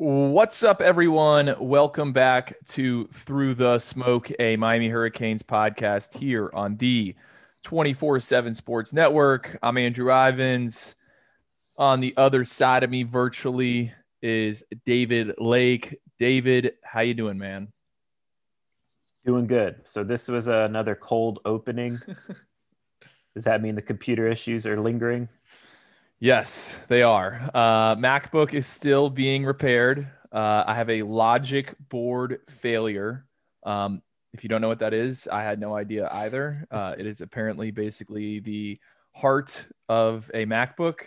What's up, everyone? Welcome back to Through the Smoke, a Miami Hurricanes podcast here on the 24 7 Sports Network. I'm Andrew Ivins. On the other side of me, virtually, is David Lake. David, how you doing, man? Doing good. So this was another cold opening. Does that mean the computer issues are lingering? Yes, they are. Uh, MacBook is still being repaired. Uh, I have a logic board failure. Um, if you don't know what that is, I had no idea either. Uh, it is apparently basically the heart of a MacBook.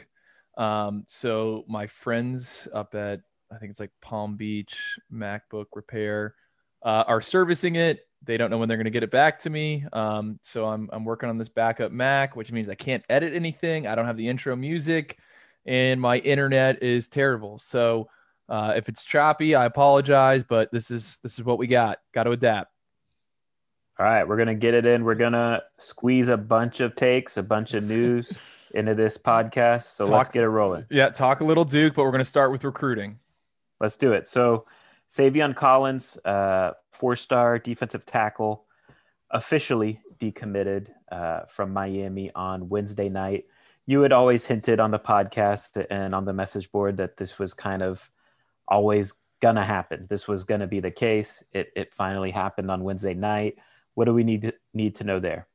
Um, so my friends up at I think it's like Palm Beach MacBook Repair uh, are servicing it. They don't know when they're going to get it back to me. Um, so I'm, I'm working on this backup Mac, which means I can't edit anything. I don't have the intro music, and my internet is terrible. So uh, if it's choppy, I apologize, but this is this is what we got. Got to adapt. All right, we're gonna get it in. We're gonna squeeze a bunch of takes, a bunch of news into this podcast. So talk, let's get it rolling. Yeah, talk a little Duke, but we're gonna start with recruiting. Let's do it. So Savion Collins, uh, four-star defensive tackle, officially decommitted uh, from Miami on Wednesday night. You had always hinted on the podcast and on the message board that this was kind of always gonna happen. This was gonna be the case. It it finally happened on Wednesday night. What do we need to need to know there?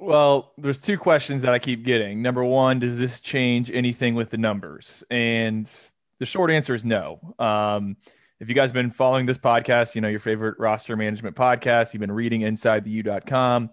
Well, there's two questions that I keep getting. Number one, does this change anything with the numbers? And the short answer is no. Um, if you guys have been following this podcast, you know your favorite roster management podcast, you've been reading inside the U.com,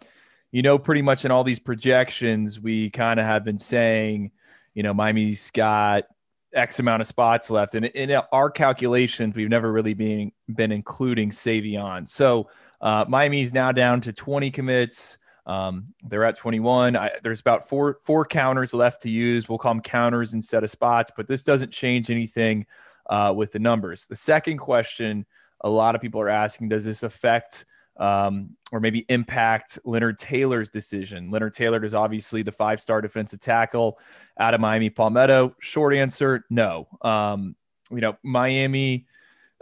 you know pretty much in all these projections, we kind of have been saying, you know, Miami's got X amount of spots left. And in our calculations, we've never really been been including Savion. So uh, Miami's now down to 20 commits. Um, they're at 21. I, there's about four four counters left to use. We'll call them counters instead of spots, but this doesn't change anything uh, with the numbers. The second question a lot of people are asking does this affect um, or maybe impact Leonard Taylor's decision? Leonard Taylor is obviously the five star defensive tackle out of Miami Palmetto. Short answer no. Um, you know, Miami.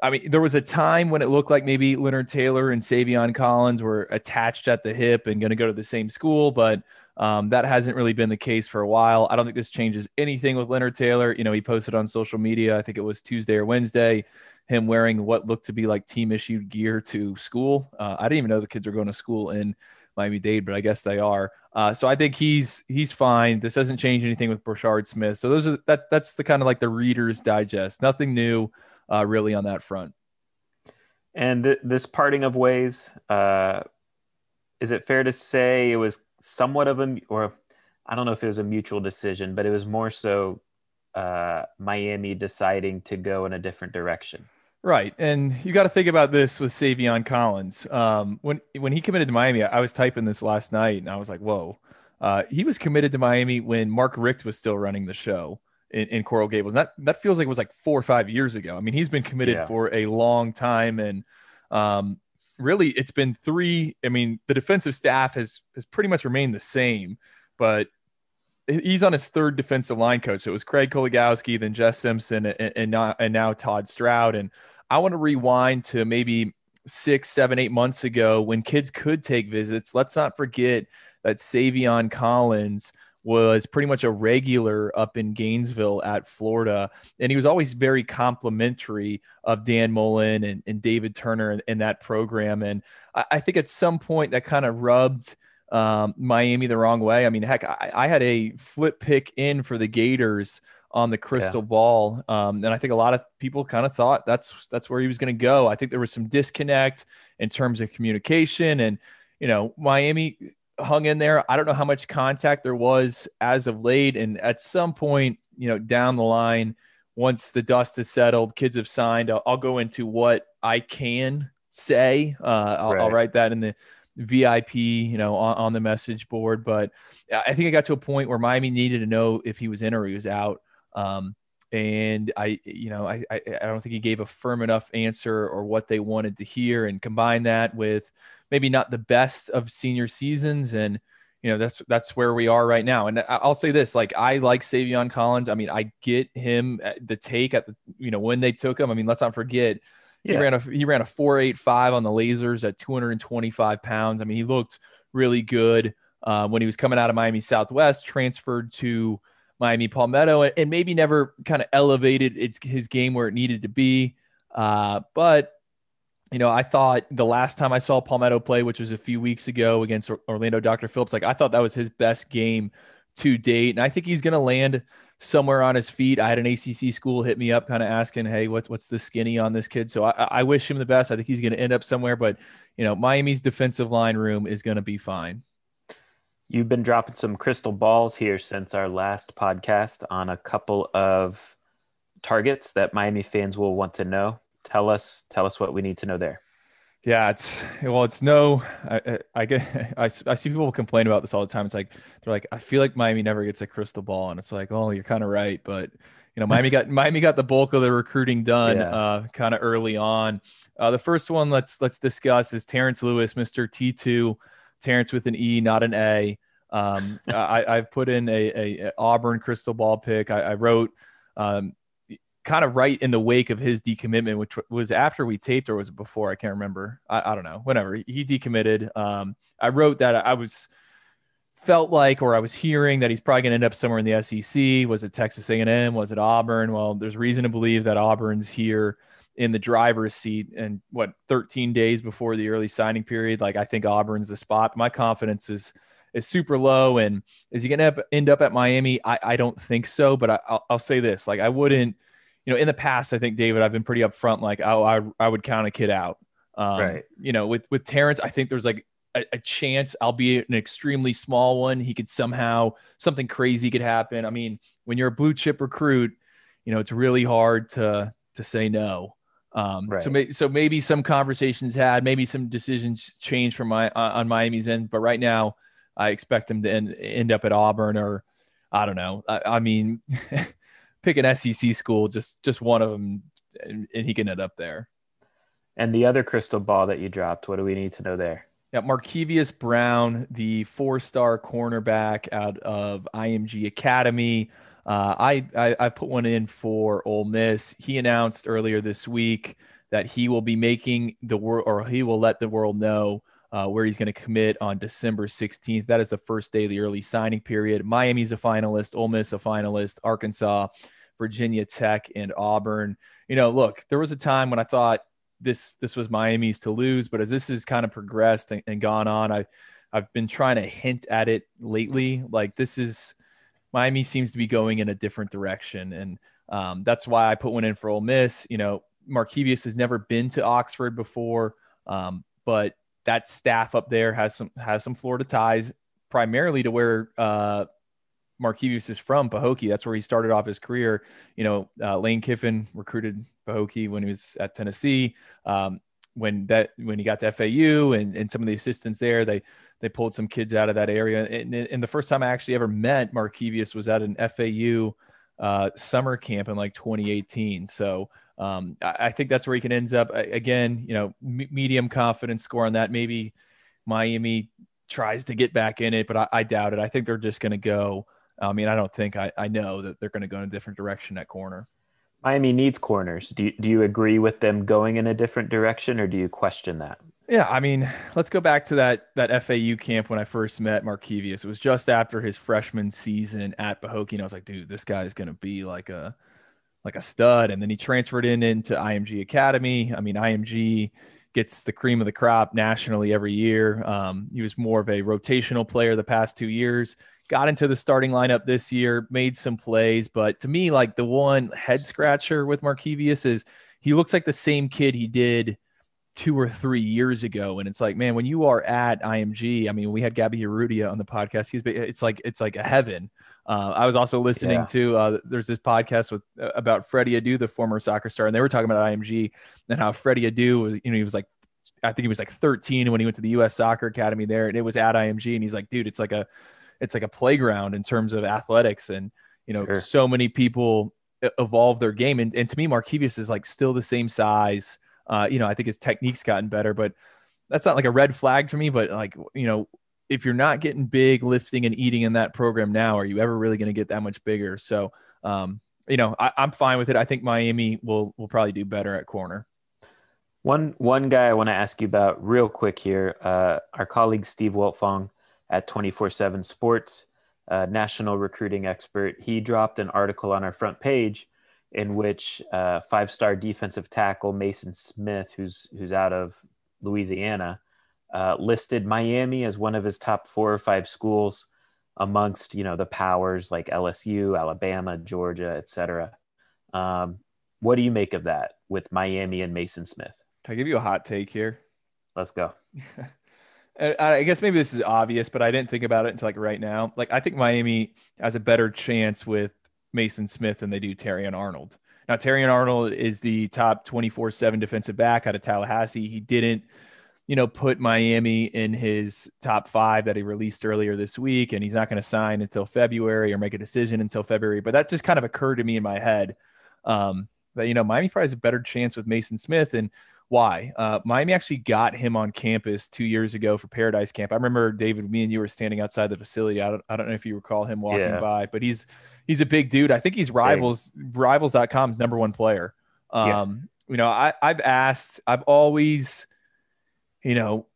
I mean, there was a time when it looked like maybe Leonard Taylor and Savion Collins were attached at the hip and going to go to the same school, but um, that hasn't really been the case for a while. I don't think this changes anything with Leonard Taylor. You know, he posted on social media, I think it was Tuesday or Wednesday, him wearing what looked to be like team issued gear to school. Uh, I didn't even know the kids were going to school in Miami Dade, but I guess they are. Uh, so I think he's he's fine. This doesn't change anything with Brashard Smith. So those are that that's the kind of like the Reader's Digest. Nothing new, uh, really, on that front. And th- this parting of ways, uh, is it fair to say it was somewhat of a or I don't know if it was a mutual decision, but it was more so uh, Miami deciding to go in a different direction. Right, and you got to think about this with Savion Collins. Um, when when he committed to Miami, I was typing this last night, and I was like, "Whoa!" Uh, he was committed to Miami when Mark Richt was still running the show in, in, Coral Gables. That that feels like it was like four or five years ago. I mean, he's been committed yeah. for a long time, and um, really it's been three. I mean, the defensive staff has has pretty much remained the same, but he's on his third defensive line coach. So it was Craig Kuligowski, then Jess Simpson, and, and, and now Todd Stroud. And I want to rewind to maybe six, seven, eight months ago when kids could take visits. Let's not forget that Savion Collins was pretty much a regular up in Gainesville at Florida. And he was always very complimentary of Dan Mullen and, and David Turner in, in that program. And I, I, think at some point that kind of rubbed um, Miami the wrong way. I mean, heck, I, I, had a flip pick in for the Gators on the crystal yeah. ball. Um, and I think a lot of people kind of thought that's that's where he was going to go. I think there was some disconnect in terms of communication and you know, Miami hung in there. I don't know how much contact there was as of late. And at some point, you know, down the line, once the dust is settled, kids have signed, I'll, I'll go into what I can say. Uh, I'll, right. I'll, write that in the VIP, you know, on, on, the message board. But I think I got to a point where Miami needed to know if he was in or he was out. Um, and I, you know, I, I, I don't think he gave a firm enough answer or what they wanted to hear, and combine that with maybe not the best of senior seasons. And, you know that's that's where we are right now. And I'll say this: like I like Savion Collins. I mean, I get him the take at the you know when they took him. I mean, let's not forget yeah. he ran a he ran a four eight five on the lasers at 225 pounds. I mean, he looked really good uh, when he was coming out of Miami Southwest. Transferred to Miami Palmetto and maybe never kind of elevated its his game where it needed to be. Uh, but you know, I thought the last time I saw Palmetto play, which was a few weeks ago against Orlando Dr. Phillips, like I thought that was his best game to date. And I think he's going to land somewhere on his feet. I had an ACC school hit me up kind of asking, Hey, what's, what's the skinny on this kid? So I, I wish him the best. I think he's going to end up somewhere, but you know, Miami's defensive line room is going to be fine. You've been dropping some crystal balls here since our last podcast on a couple of targets that Miami fans will want to know. Tell us tell us what we need to know there. Yeah it's well it's no i i get I, I see people complain about this all the time. It's like they're like i feel like miami never gets a crystal ball. And it's like oh you're kind of right but you know miami got miami got the bulk of the recruiting done yeah. uh kind of early on. Uh the first one let's let's discuss is terrence lewis mr t2 terrence with an e not an a um i i've put in a, a, a auburn crystal ball pick i, I wrote um, kind of right in the wake of his decommitment, which was after we taped or was it before? I can't remember. I, I don't know. Whenever he decommitted, um, I wrote that I was felt like, or I was hearing that he's probably going to end up somewhere in the SEC. Was it Texas A&M? Was it Auburn? Well, there's reason to believe that Auburn's here in the driver's seat and what 13 days before the early signing period. Like I think Auburn's the spot. My confidence is is super low. And is he going to end up at Miami? I, I don't think so. But I, will I'll say this: like I wouldn't you know, in the past, I think David, I've been pretty upfront. Like, oh, I I would count a kid out. Um, right. You know, with with Terrence, I think there's like a, a, chance, albeit an extremely small one, he could somehow something crazy could happen. I mean, when you're a blue chip recruit, you know, it's really hard to to say no. Um, right. So, may, so maybe some conversations had, maybe some decisions changed from my uh, on Miami's end, but right now, I expect him to end, end up at Auburn or I don't know. I, I mean, pick an SEC school, just just one of them, and, and he can end up there. And the other crystal ball that you dropped, what do we need to know there? Yeah, Markevious Brown, the four-star cornerback out of IMG Academy. Uh, I, I, I put one in for Ole Miss. He announced earlier this week that he will be making the world, or he will let the world know uh, where he's going to commit on December 16th. That is the first day of the early signing period. Miami's a finalist, Ole Miss a finalist, Arkansas, Virginia Tech, and Auburn. You know, look, there was a time when I thought this this was Miami's to lose, but as this has kind of progressed and, and gone on, I I've been trying to hint at it lately. Like this is Miami seems to be going in a different direction, and um, that's why I put one in for Ole Miss. You know, Markevious has never been to Oxford before, um, but that staff up there has some has some Florida ties, primarily to where uh, Markevious is from, Pahokee. That's where he started off his career. You know, uh, Lane Kiffin recruited Pahokee when he was at Tennessee. Um, when that when he got to FAU and, and some of the assistants there, they they pulled some kids out of that area. And, and the first time I actually ever met Markevious was at an FAU uh, summer camp in like 2018. So um, I, I, think that's where he can end up. again, you know, m- medium confidence score on that. Maybe Miami tries to get back in it, but I, I doubt it. I think they're just going to go. I mean, I don't think I, I know that they're going to go in a different direction at corner. Miami needs corners. Do you, do you agree with them going in a different direction or do you question that? Yeah, I mean, let's go back to that that FAU camp when I first met Markevious. It was just after his freshman season at and I was like, dude, this guy is going to be like a like a stud. And then he transferred in into IMG Academy. I mean, IMG gets the cream of the crop nationally every year. Um, he was more of a rotational player the past two years. Got into the starting lineup this year, made some plays, but to me, like the one head scratcher with Markevious is he looks like the same kid he did two or three years ago. And it's like, man, when you are at IMG, I mean, we had Gaby Urrutia on the podcast. He's it's like it's like a heaven. Uh, I was also listening yeah. to uh, there's this podcast with uh, about Freddie Adu, the former soccer star, and they were talking about IMG and how Freddie Adu was, you know, he was like, I think he was like 13 when he went to the U.S. Soccer Academy there, and it was at IMG, and he's like, dude, it's like a, it's like a playground in terms of athletics, and you know, sure. so many people evolve their game, and, and to me, Markevious is like still the same size. Uh, you know, I think his technique's gotten better, but that's not like a red flag for me. But like, you know, if you're not getting big, lifting and eating in that program now, are you ever really going to get that much bigger? So, um, you know, I, I'm fine with it. I think Miami will will probably do better at corner. One one guy I want to ask you about real quick here. Uh, our colleague Steve Wiltfong at 24/7 Sports, uh, national recruiting expert, he dropped an article on our front page in which uh, five-star defensive tackle Maason Smith, who's who's out of Louisiana, uh, listed Miami as one of his top four or five schools amongst you know the powers like LSU, Alabama, Georgia, etc. Um, what do you make of that with Miami and Maason Smith? Can I give you a hot take here? Let's go. I guess maybe this is obvious, but I didn't think about it until like right now. Like I think Miami has a better chance with Maason Smith than they do Terrion Arnold. Now Terrion Arnold is the top 24/7 defensive back out of Tallahassee. He didn't, you know, put Miami in his top 5 that he released earlier this week and he's not going to sign until February or make a decision until February, but that just kind of occurred to me in my head. Um, that you know, Miami probably has a better chance with Maason Smith and why. Uh, Miami actually got him on campus two years ago for Paradise Camp. I remember David, me and you were standing outside the facility. I don't, I don't know if you recall him walking yeah. by, but he's he's a big dude. I think he's rivals big. rivals.com's number one player. Um, yes. you know, I, I've asked, I've always, you know,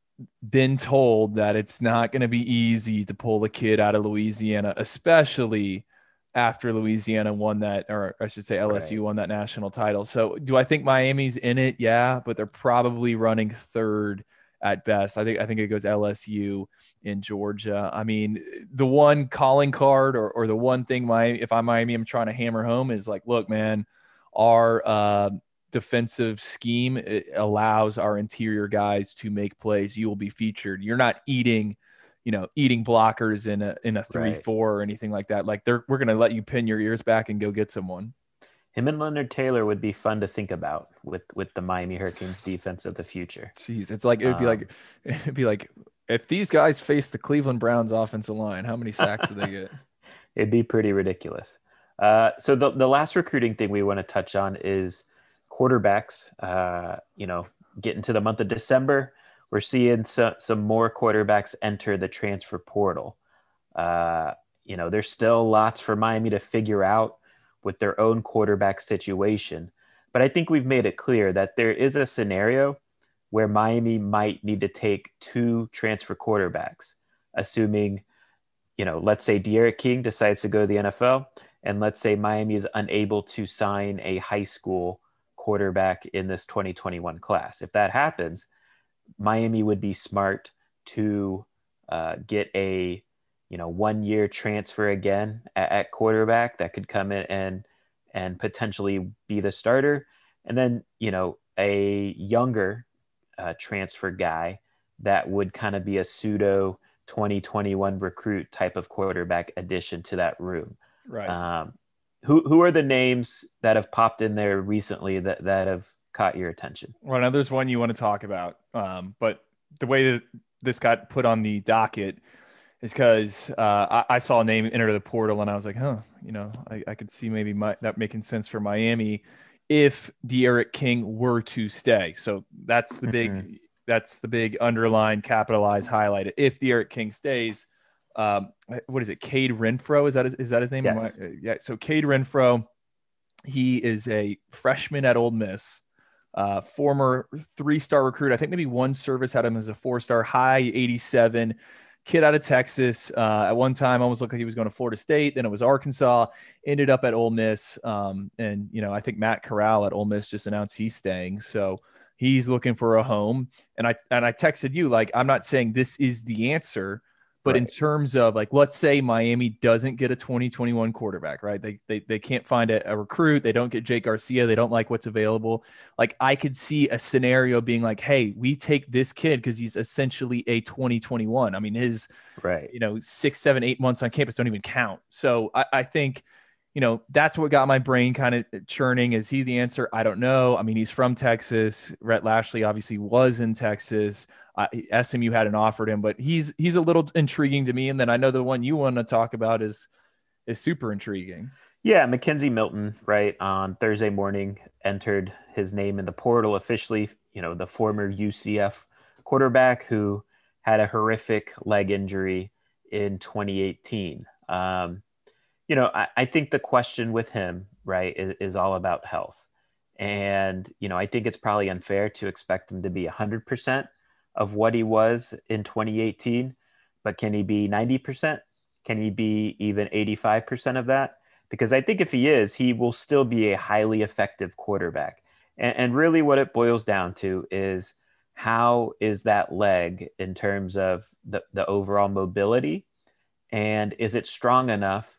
been told that it's not going to be easy to pull a kid out of Louisiana, especially after Louisiana won that, or I should say LSU right. won that national title. So do I think Miami's in it? Yeah, but they're probably running third at best. I think I think it goes LSU in Georgia. I mean, the one calling card or, or the one thing my if I'm Miami, I'm trying to hammer home is like, look, man, our uh, defensive scheme allows our interior guys to make plays. You will be featured. You're not eating you know, eating blockers in a in a three right. four or anything like that. Like they're we're gonna let you pin your ears back and go get someone. Him and Leonard Taylor would be fun to think about with with the Miami Hurricanes defense of the future. Jeez, it's like it would be um, like it'd be like if these guys face the Cleveland Browns offensive line, how many sacks do they get? It'd be pretty ridiculous. Uh, so the the last recruiting thing we want to touch on is quarterbacks. Uh, you know, getting to the month of December we're seeing so, some more quarterbacks enter the transfer portal. Uh, you know, there's still lots for Miami to figure out with their own quarterback situation. But I think we've made it clear that there is a scenario where Miami might need to take two transfer quarterbacks, assuming, you know, let's say D'Eriq King decides to go to the NFL, and let's say Miami is unable to sign a high school quarterback in this 2021 class. If that happens, Miami would be smart to uh, get a you know one year transfer again at, at, quarterback that could come in and and potentially be the starter, and then you know a younger uh, transfer guy that would kind of be a pseudo 2021 recruit type of quarterback addition to that room. Right. Um, who who are the names that have popped in there recently that that have caught your attention? Well, now there's one you want to talk about, um, but the way that this got put on the docket is because uh, I, I, saw a name enter the portal and I was like, huh, you know, I, I could see maybe my, that making sense for Miami if D'Eriq King were to stay. So that's the big, mm-hmm. that's the big underline, capitalized, highlighted. If D'Eriq King stays, um, what is it? Cade Renfro is that his, is that his name? Yes. I, yeah. So Cade Renfro, he is a freshman at Ole Miss uh, former three star recruit. I think maybe one service had him as a four star, high 87 kid out of Texas. Uh, at one time, almost looked like he was going to Florida State. Then it was Arkansas. Ended up at Ole Miss. Um, and you know, I think Matt Corral at Ole Miss just announced he's staying. So he's looking for a home. And I and I texted you like, I'm not saying this is the answer, but right. in terms of like, let's say Miami doesn't get a 2021 quarterback, right? They they, they can't find a, a, recruit. They don't get Jake Garcia. They don't like what's available. Like I could see a scenario being like, hey, we take this kid because he's essentially a 2021. I mean, his right, you know, six, seven, eight months on campus don't even count. So I, I think you know, that's what got my brain kind of churning. Is he the answer? I don't know. I mean, he's from Texas. Rhett Lashlee obviously was in Texas. Uh, SMU hadn't offered him, but he's he's a little intriguing to me. And then I know the one you want to talk about is is super intriguing. Yeah, McKenzie Milton, right on Thursday morning, entered his name in the portal officially. You know, the former UCF quarterback who had a horrific leg injury in 2018. Um, you know, I, I, think the question with him, right, is, is, all about health. And, you know, I think it's probably unfair to expect him to be 100% of what he was in 2018, but can he be 90%? Can he be even 85% of that? Because I think if he is, he will still be a highly effective quarterback. And, and really, what it boils down to is how is that leg in terms of the, the overall mobility? And is it strong enough?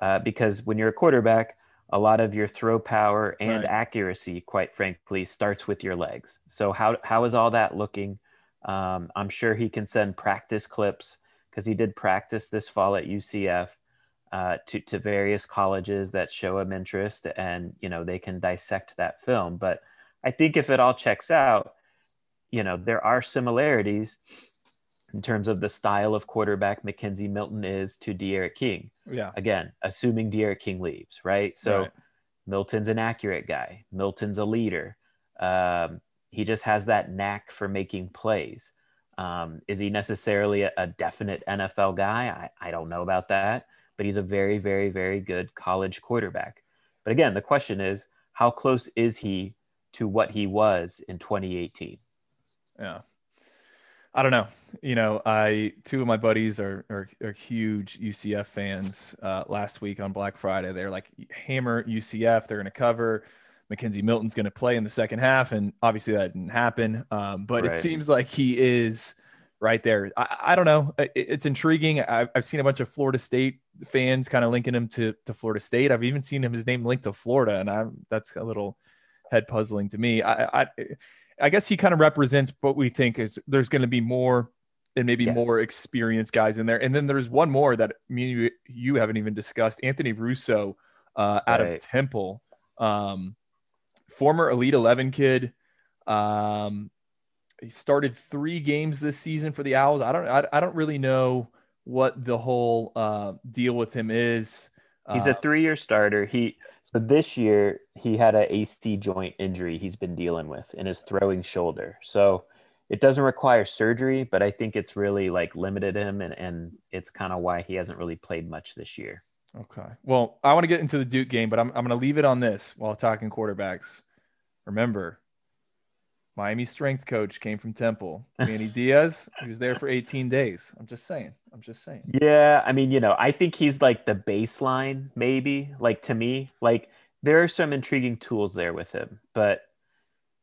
Uh, because when you're a quarterback, a lot of your throw power and right. accuracy, quite frankly, starts with your legs. So how how is all that looking? Um, I'm sure he can send practice clips because he did practice this fall at UCF uh, to to various colleges that show him interest, and you know they can dissect that film. But I think if it all checks out, you know, there are similarities in terms of the style of quarterback McKenzie Milton is to D'Eriq King. Yeah. Again, assuming D'Eriq King leaves, right? So right. Milton's an accurate guy. Milton's a leader. Um, he just has that knack for making plays. Um, is he necessarily a, a, definite NFL guy? I, I don't know about that, but he's a very, very, very good college quarterback. But again, the question is, how close is he to what he was in 2018? Yeah. I don't know. You know, I two of my buddies are are, are huge UCF fans. Uh, last week on Black Friday, they're like hammer UCF. They're going to cover. McKenzie Milton's going to play in the second half, and obviously that didn't happen. Um, but right. it seems like he is right there. I, I don't know. It, it's intriguing. I've, I've seen a bunch of Florida State fans kind of linking him to to Florida State. I've even seen him his name linked to Florida, and I'm that's a little head puzzling to me. I, I I guess he kind of represents what we think is there's going to be more and maybe yes. more experienced guys in there. And then there's one more that me you, you haven't even discussed Anthony Russo uh, out right. of Temple, um, former Elite 11 kid. Um, he started three games this season for the Owls. I don't, I, I don't really know what the whole uh, deal with him is. He's uh, a three-year starter. He so this year he had a AC joint injury he's been dealing with in his throwing shoulder. So it doesn't require surgery, but I think it's really like limited him and, and it's kind of why he hasn't really played much this year. Okay. Well, I want to get into the Duke game, but I'm, I'm going to leave it on this while talking quarterbacks. Remember, Miami strength coach came from Temple. Manny Diaz, he was there for 18 days. I'm just saying. I'm just saying. Yeah, I mean, you know, I think he's like the baseline, maybe. Like to me, like there are some intriguing tools there with him, but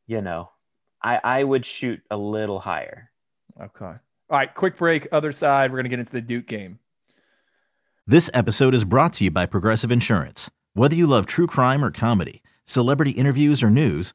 you know, I I would shoot a little higher. Okay. All right, quick break. Other side, we're gonna get into the Duke game. This episode is brought to you by Progressive Insurance. Whether you love true crime or comedy, celebrity interviews or news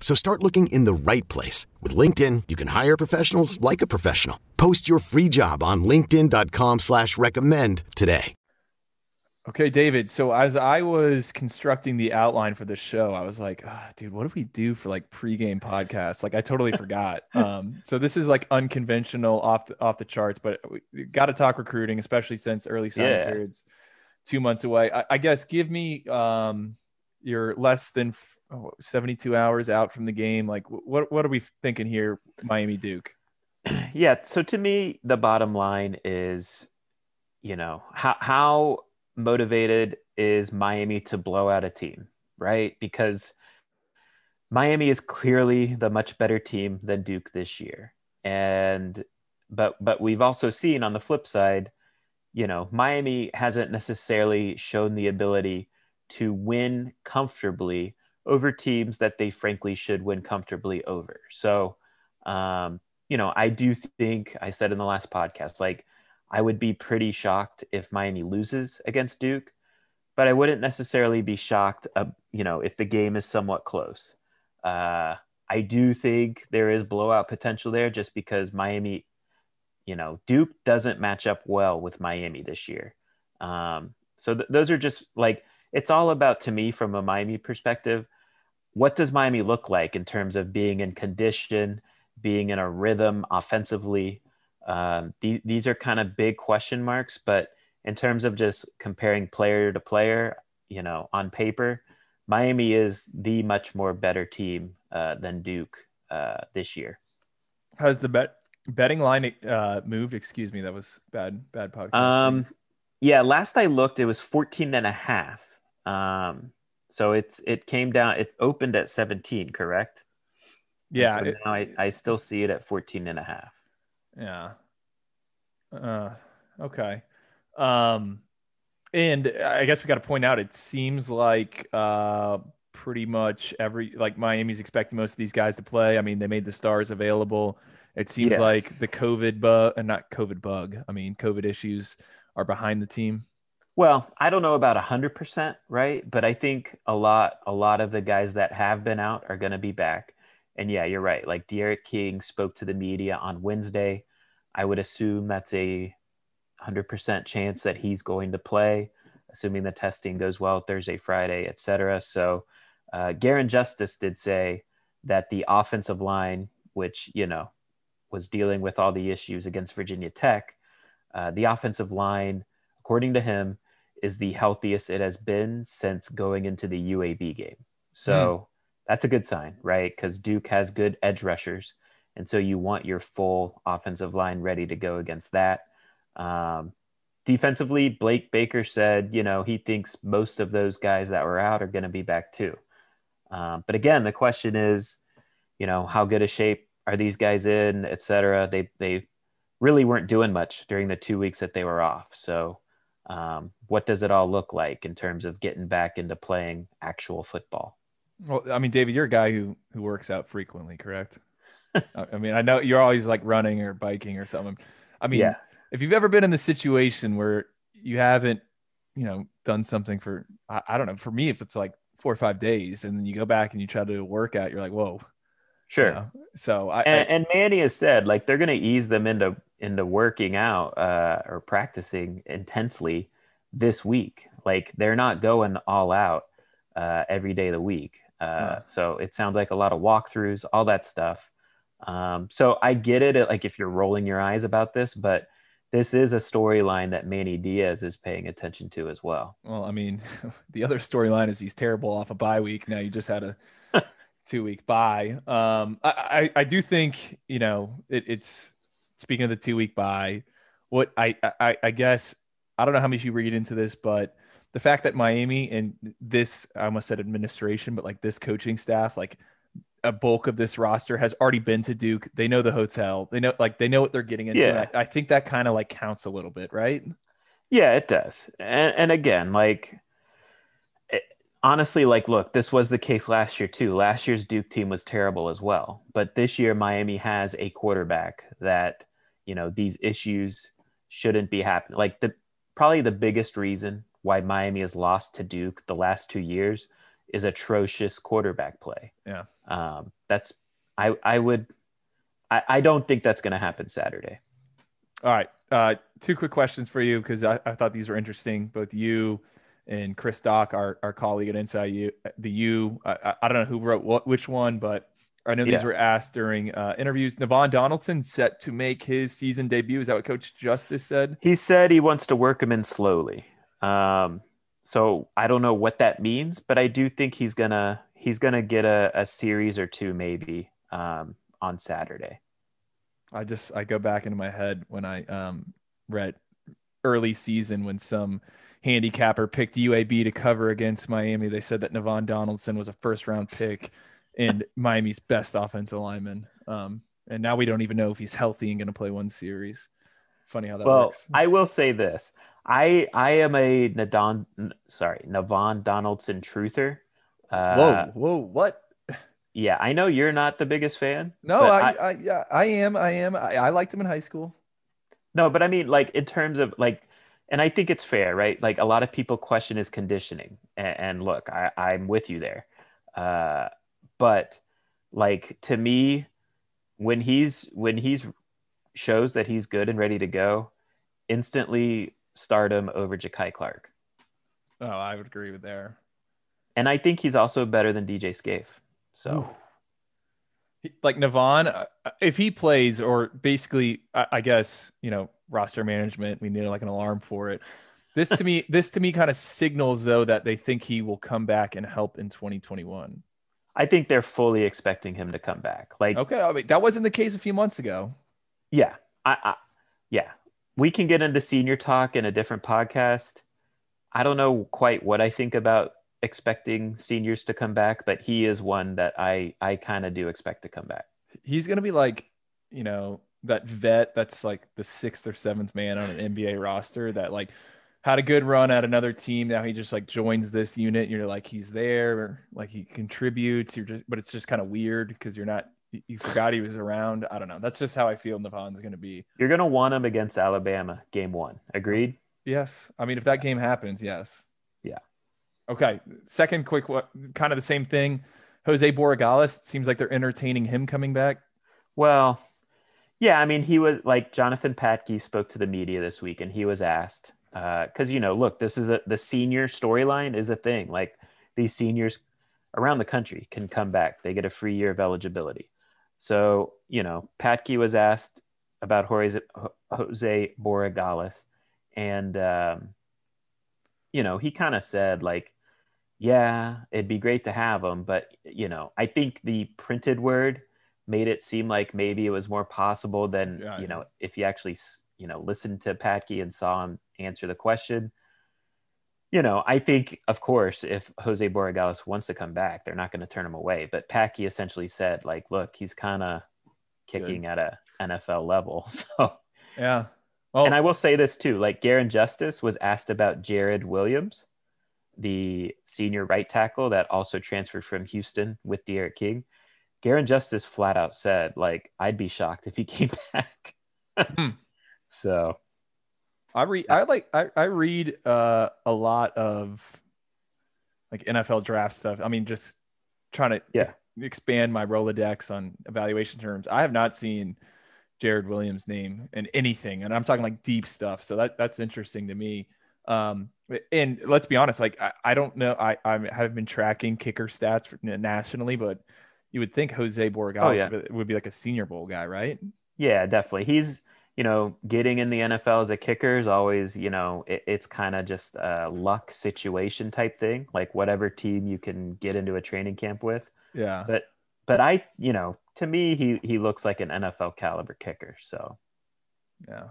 So start looking in the right place. With LinkedIn, you can hire professionals like a professional. Post your free job on linkedin.com slash recommend today. Okay, David. So as I was constructing the outline for the show, I was like, oh, dude, what do we do for like pregame podcasts? Like I totally forgot. Um, so this is like unconventional off the, off the charts, but we got to talk recruiting, especially since early signing yeah. periods two months away. I, I guess give me um, your less than oh, 72 hours out from the game. Like what, what are we thinking here? Miami Duke. Yeah. So to me, the bottom line is, you know, how, how motivated is Miami to blow out a team, right? Because Miami is clearly the much better team than Duke this year. And but but we've also seen on the flip side, you know, Miami hasn't necessarily shown the ability to win comfortably over teams that they frankly should win comfortably over. So, um, you know, I do think I said in the last podcast, like I would be pretty shocked if Miami loses against Duke, but I wouldn't necessarily be shocked, uh, you know, if the game is somewhat close. Uh, I do think there is blowout potential there just because Miami, you know, Duke doesn't match up well with Miami this year. Um, so th- those are just like, it's all about to me from a Miami perspective. What does Miami look like in terms of being in condition, being in a rhythm offensively? Um, th- these are kind of big question marks, but in terms of just comparing player to player, you know, on paper, Miami is the much more better team uh, than Duke uh, this year. Has the bet betting line uh, moved? Excuse me, that was bad bad podcast. Um, yeah, last I looked, it was 14 and a half. Um, so it's it came down. It opened at 17, correct? Yeah. So it, now I, I still see it at 14 and a half. Yeah. Uh, okay. Um, and I guess we got to point out, it seems like uh, pretty much every like Miami's expecting most of these guys to play. I mean, they made the stars available. It seems Yeah. like the COVID bug, and not COVID bug. I mean, COVID issues are behind the team. Well, I don't know about a hundred percent, right? But I think a lot, a lot of the guys that have been out are going to be back. And yeah, you're right. Like D'Eriq King spoke to the media on Wednesday. I would assume that's a hundred percent chance that he's going to play, assuming the testing goes well Thursday, Friday, etc. So, uh, Garin Justice did say that the offensive line, which you know was dealing with all the issues against Virginia Tech, uh, the offensive line, according to him, is the healthiest it has been since going into the UAB game. So that's a good sign, right? Because Duke has good edge rushers. And so you want your full offensive line ready to go against that. Um, defensively, Blake Baker said, you know, he thinks most of those guys that were out are going to be back too. Um, but again, the question is, you know, how good a shape are these guys in, et cetera? They, they really weren't doing much during the two weeks that they were off. So, um, what does it all look like in terms of getting back into playing actual football? Well, I mean, David, you're a guy who who works out frequently, correct? I I mean, I know you're always like running or biking or something. I mean, Yeah. if you've ever been in the situation where you haven't, you know, done something for, I, I don't know, for me, if it's like four or five days and then you go back and you try to do a workout, you're like, whoa. you Sure. know? So I, and, and Manny has said like they're going to ease them into into working out uh, or practicing intensely this week. Like they're not going all out uh, every day of the week. Uh. So it sounds like a lot of walkthroughs, all that stuff. Um, so I get it. Like if you're rolling your eyes about this, but this is a storyline that Manny Diaz is paying attention to as well. well, I mean, the other storyline is he's terrible off a bye week. Now you just had a two week bye. Um, I, I, I do think, you know, it, it's speaking of the two week bye, what I, I, I guess, I don't know how much you read into this, but the fact that Miami and this, I almost said administration, but like this coaching staff, like a bulk of this roster has already been to Duke. They know the hotel. They know, like, they know what they're getting into. Yeah. I, I think that kind of like counts a little bit, right? Yeah, it does. And, and again, like it, honestly, like look, this was the case last year too. Last year's Duke team was terrible as well. But this year Miami has a quarterback that, you know, these issues shouldn't be happening. Like the probably the biggest reason why Miami has lost to Duke the last 2 years is atrocious quarterback play. Yeah. Um that's I I would I, I don't think that's going to happen Saturday. All right. Uh, two quick questions for you because I, I thought these were interesting. Both you and Chris Dock, our, our colleague at Inside You, the U. I, I- I don't know who wrote what, which one, but I know these Yeah. were asked during uh, interviews. Navaughn Donaldson set to make his season debut. Is that what Coach Justice said? He said he wants to work him in slowly. Um, so I don't know what that means, but I do think he's gonna he's gonna get a, a series or two maybe um, on Saturday. I just I go back into my head when I um, read early season when some handicapper picked UAB to cover against Miami. They said that Navaughn Donaldson was a first round pick and Miami's best offensive lineman. Um, and now we don't even know if he's healthy and going to play one series. Funny how that well, works. I will say this: I I am a Nadon sorry Navaughn Donaldson truther. Uh, whoa, whoa, what? Yeah, I know you're not the biggest fan. No, but I, I, yeah, I am. I am. I, I liked him in high school. No, but I mean, like in terms of like, and I think it's fair, right? Like a lot of people question his conditioning, and, and look, I, I'm with you there. Uh, but like to me, when he's when he's shows that he's good and ready to go, instantly stardom over Jakai Clark. Oh, I would agree with there. And I think he's also better than DJ Scaife. So. Ooh. Like Navaughn, uh, if he plays, or basically, I, I guess you know, roster management, we need like an alarm for it. This to me, this to me, kind of signals though that they think he will come back and help in 2021. I think they're fully expecting him to come back. Like, okay, I mean, that wasn't the case a few months ago. Yeah, I, I, yeah, we can get into senior talk in a different podcast. I don't know quite what I think about expecting seniors to come back, but he is one that I I kind of do expect to come back. He's gonna be like, you know, that vet that's like the sixth or seventh man on an NBA roster that like had a good run at another team. Now he just like joins this unit. You're like he's there, or like he contributes. You're just, but it's just kind of weird because you're not. You forgot he was around. I don't know. That's just how I feel Navaughn's going to be. You're going to want him against Alabama, game one. Agreed. Yes. I mean, if that game happens, yes. Yeah. Okay. Second quick, what kind of the same thing. Jose Borregales seems like they're entertaining him coming back. Well, yeah. I mean, he was like Jonathan Patke spoke to the media this week, and he was asked because uh, you know, look, this is a the senior storyline is a thing. Like these seniors around the country can come back; they get a free year of eligibility. So you know, Patke was asked about Jose, Jose Borregales, and um, you know, he kind of said like, "Yeah, it'd be great to have him, but you know, I think the printed word." made it seem like maybe it was more possible than yeah, you know if you actually you know listened to Patke and saw him answer the question. You know, I think, of course, if Jose Borregales wants to come back, they're not going to turn him away. But Patke essentially said, like, look, he's kind of kicking Good. at a NFL level. So yeah. Oh. And I will say this too, like Garin Justice was asked about Jarrid Williams, the senior right tackle that also transferred from Houston with D'Eriq King. Garin Justice flat out said, like, I'd be shocked if he came back. hmm. So I read I like I, I read uh, a lot of like NFL draft stuff. I mean, just trying to yeah expand my Rolodex on evaluation terms. I have not seen Jarrid Williams' name in anything, and I'm talking like deep stuff. So that that's interesting to me. Um, and let's be honest, like I, I don't know, I I have been tracking kicker stats for, nationally, but you would think Jose Borregales oh, yeah. would be like a Senior Bowl guy, right? Yeah, definitely. He's you know, getting in the NFL as a kicker is always, you know, it, it's kind of just a luck situation type thing, like whatever team you can get into a training camp with. Yeah. But, but I, you know, to me, he, he looks like an NFL caliber kicker. So, yeah.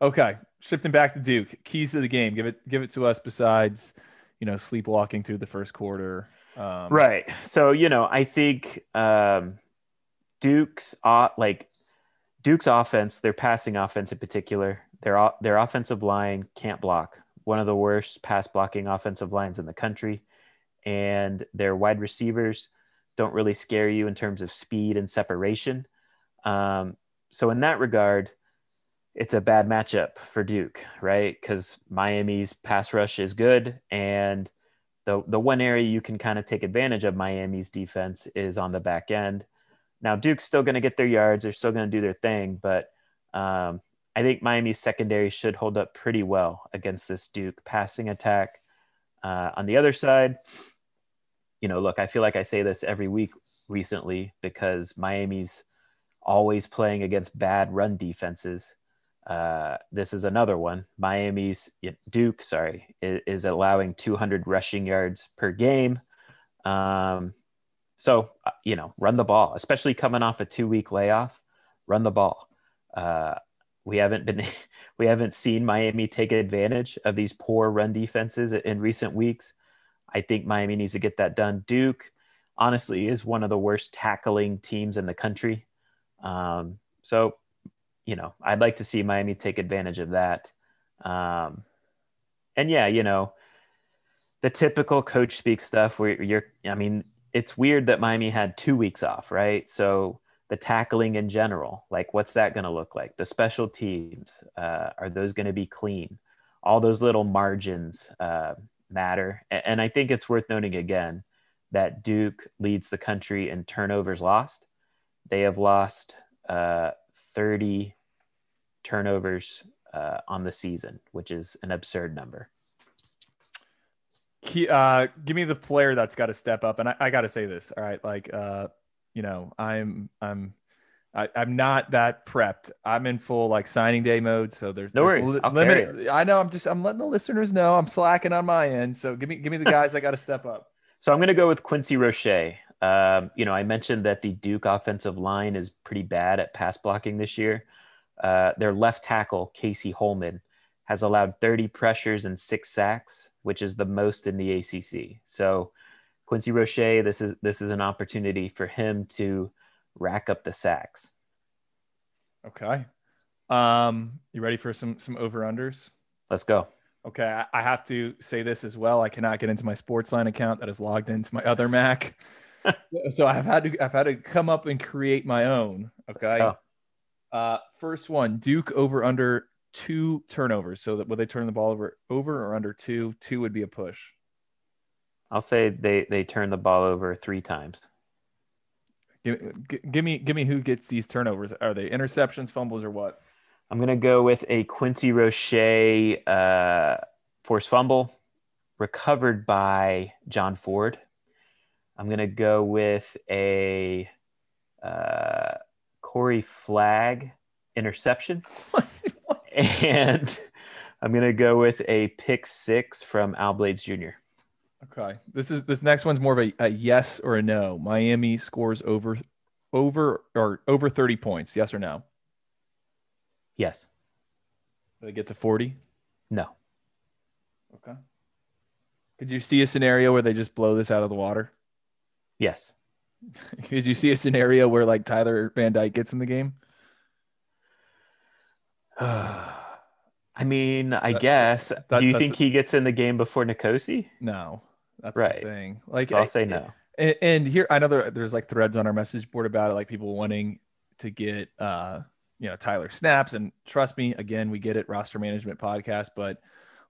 Okay. Shifting back to Duke, keys to the game. Give it, give it to us besides, you know, sleepwalking through the first quarter. Um, right. So, you know, I think, um, Duke's, uh, like, Duke's offense, their passing offense in particular, their their offensive line can't block. One of the worst pass blocking offensive lines in the country, and their wide receivers don't really scare you in terms of speed and separation. Um, so in that regard, it's a bad matchup for Duke, right? Because Miami's pass rush is good, and the the one area you can kind of take advantage of Miami's defense is on the back end. Now Duke's still going to get their yards; they're still going to do their thing, but um, I think Miami's secondary should hold up pretty well against this Duke passing attack. Uh, on the other side, you know, look, I feel like I say this every week recently because Miami's always playing against bad run defenses. Uh, this is another one. Miami's Duke, sorry, is, is allowing 200 rushing yards per game. Um, so, uh, you know, run the ball, especially coming off a two week layoff, run the ball. Uh, we haven't been, we haven't seen Miami take advantage of these poor run defenses in recent weeks. I think Miami needs to get that done. Duke, honestly, is one of the worst tackling teams in the country. Um, so, you know, I'd like to see Miami take advantage of that. Um, and yeah, you know, the typical coach speak stuff where you're I mean, it's weird that Miami had two weeks off, right? So the tackling in general, like what's that going to look like? The special teams, uh, are those going to be clean? All those little margins uh, matter. And, and I think it's worth noting again that Duke leads the country in turnovers lost. They have lost uh, 30 turnovers uh, on the season, which is an absurd number. Uh, give me the player that's got to step up, and I, I got to say this. All right, like uh, you know, I'm I'm I, am not that prepped. I'm in full like signing day mode, so there's no there's worries. Li- limited. I know. I'm just I'm letting the listeners know I'm slacking on my end. So give me give me the guys that got to step up. So I'm going to go with Quincy Roche. Um, you know, I mentioned that the Duke offensive line is pretty bad at pass blocking this year. Uh, their left tackle, Casey Holman, has allowed 30 pressures and six sacks, which is the most in the ACC. So Quincy Roche, this is this is an opportunity for him to rack up the sacks. Okay. Um, you ready for some some over unders? Let's go. Okay, I, I have to say this as well. I cannot get into my Sportsline account that is logged into my other Mac, so I've had to I've had to come up and create my own. Okay. Uh, first one, Duke over under two turnovers. So that would they turn the ball over over or under two? Two would be a push. I'll say they they turn the ball over three times. Give, give me give me who gets these turnovers. Are they interceptions, fumbles, or what? I'm gonna go with a Quincy Roche uh, forced fumble recovered by John Ford. I'm gonna go with a uh, Corey Flag interception, and I'm gonna go with a pick six from Al Blades Jr. Okay, this is this next one's more of a, a yes or a no. Miami scores over over or over 30 points. Yes or no? Yes. Do they get to 40? No. Okay. Could you see a scenario where they just blow this out of the water? Yes. Could you see a scenario where like Tyler Van Dyke gets in the game? I mean, I that, guess. That, Do you think he gets in the game before N'Kosi? No, that's right. the thing. Like, so I'll I, say no. And, and, here, I know there, there's like threads on our message board about it, like people wanting to get, uh, you know, Tyler snaps. And trust me, again, we get it, roster management podcast. But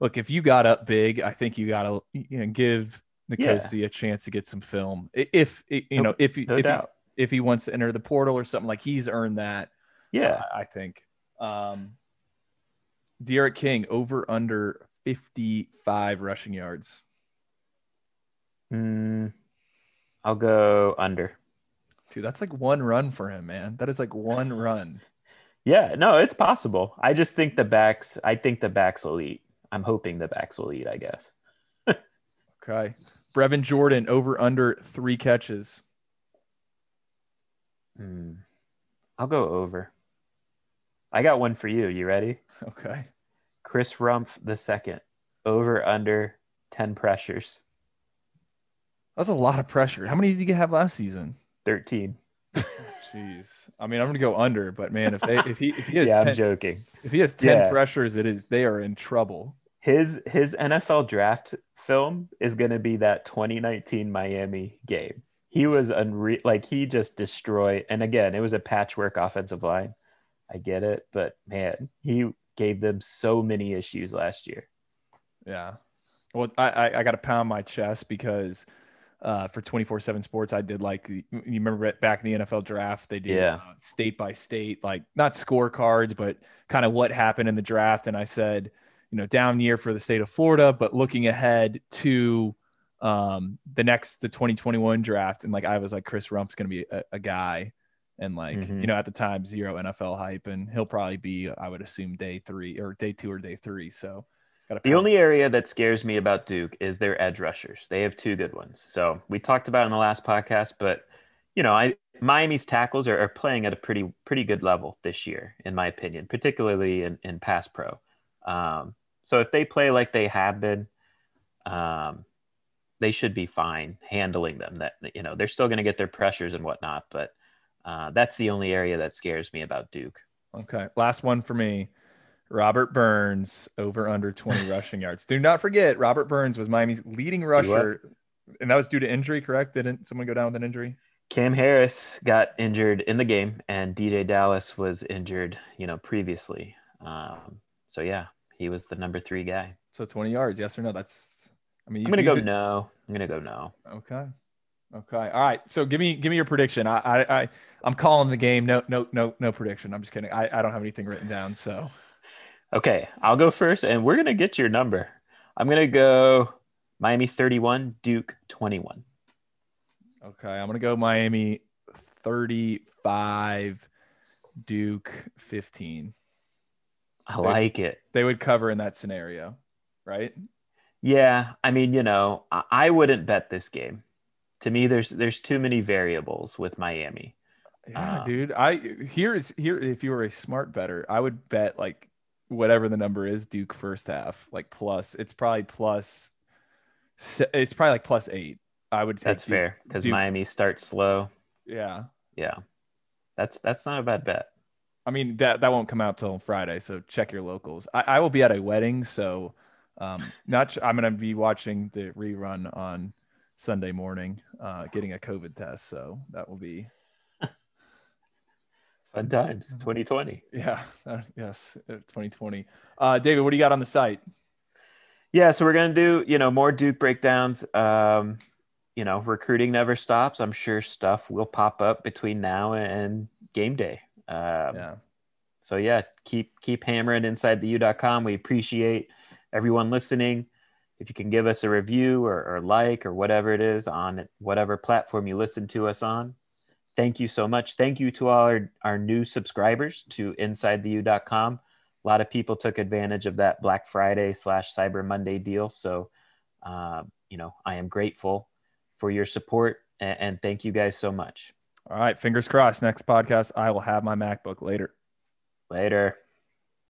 look, if you got up big, I think you got to you know give N'Kosi yeah. a chance to get some film. If you no, know, if no if if he wants to enter the portal or something, like he's earned that. Yeah, uh, I think. Um, D'Eriq King over under 55 rushing yards. Mm, I'll go under. Dude, that's like one run for him, man. That is like one run. Yeah, no, it's possible. I just think the backs. I think the backs will eat. I'm hoping the backs will eat. I guess. okay, Brevin Jordan over under three catches. Hmm. I'll go over. I got one for you. You ready? Okay. Chris Rumph the second, over under 10 pressures. That's a lot of pressure. How many did you have last season? 13. Jeez. I mean, I'm gonna go under, but man, if they if he if he has yeah, 10, I'm joking. If he has 10 yeah. pressures, it is they are in trouble. His his NFL draft film is gonna be that 2019 Miami game. He was unreal like he just destroyed and again, it was a patchwork offensive line. I get it, but man, he gave them so many issues last year. Yeah. Well, I, I, I got to pound my chest because uh, for 24 7 sports, I did like, you remember back in the NFL draft, they did yeah. uh, state by state, like not scorecards, but kind of what happened in the draft. And I said, you know, down year for the state of Florida, but looking ahead to um, the next, the 2021 draft. And like, I was like, Chris Rumph's going to be a, a guy and like mm-hmm. you know at the time zero NFL hype, and he'll probably be I would assume day three or day two or day three. So the only area that scares me about Duke is their edge rushers. They have two good ones. So we talked about in the last podcast, but you know, I Miami's tackles are, are playing at a pretty pretty good level this year, in my opinion, particularly in, in pass pro. Um, so if they play like they have been, um, they should be fine handling them. That you know they're still going to get their pressures and whatnot, but uh, that's the only area that scares me about Duke. Okay. Last one for me. Robert Burns over under 20 rushing yards. Do not forget, Robert Burns was Miami's leading rusher, and that was due to injury, correct? Didn't someone go down with an injury? Cam Harris got injured in the game, and DJ Dallas was injured, you know, previously. Um, so yeah, he was the number three guy. So 20 yards, yes or no? That's. I mean, I'm gonna go no. I'm gonna go no. Okay. Okay. All right. So give me give me your prediction. I I, I I'm calling the game. No no no no prediction. I'm just kidding. I, I don't have anything written down. So. Okay, I'll go first, and we're gonna get your number. I'm gonna go Miami 31, Duke 21. Okay, I'm gonna go Miami 35, Duke 15. I like it. They would cover in that scenario, right? Yeah, I mean, you know, I, I wouldn't bet this game. To me, there's there's too many variables with Miami. Yeah, um, dude. I here is here. If you were a smart better, I would bet like whatever the number is, Duke first half, like plus. It's probably plus. It's probably like plus eight. I would. Say That's Duke, fair because Miami starts slow. Yeah. Yeah. That's that's not a bad bet. I mean that that won't come out till Friday, so check your locals. I, I will be at a wedding, so um, not I'm gonna be watching the rerun on Sunday morning, uh, getting a COVID test, so that will be fun times. 2020. Yeah, uh, yes, 2020. Uh, David, what do you got on the site? Yeah, so we're gonna do you know more Duke breakdowns. Um, you know, recruiting never stops. I'm sure stuff will pop up between now and game day. Um, yeah. So yeah, keep keep hammering InsideTheU.com. We appreciate everyone listening. If you can give us a review or, or like or whatever it is on whatever platform you listen to us on, thank you so much. Thank you to all our, our new subscribers to InsideTheU.com. A lot of people took advantage of that Black Friday slash Cyber Monday deal. So, uh, you know, I am grateful for your support and, and thank you guys so much. All right. Fingers crossed. Next podcast, I will have my MacBook later. Later.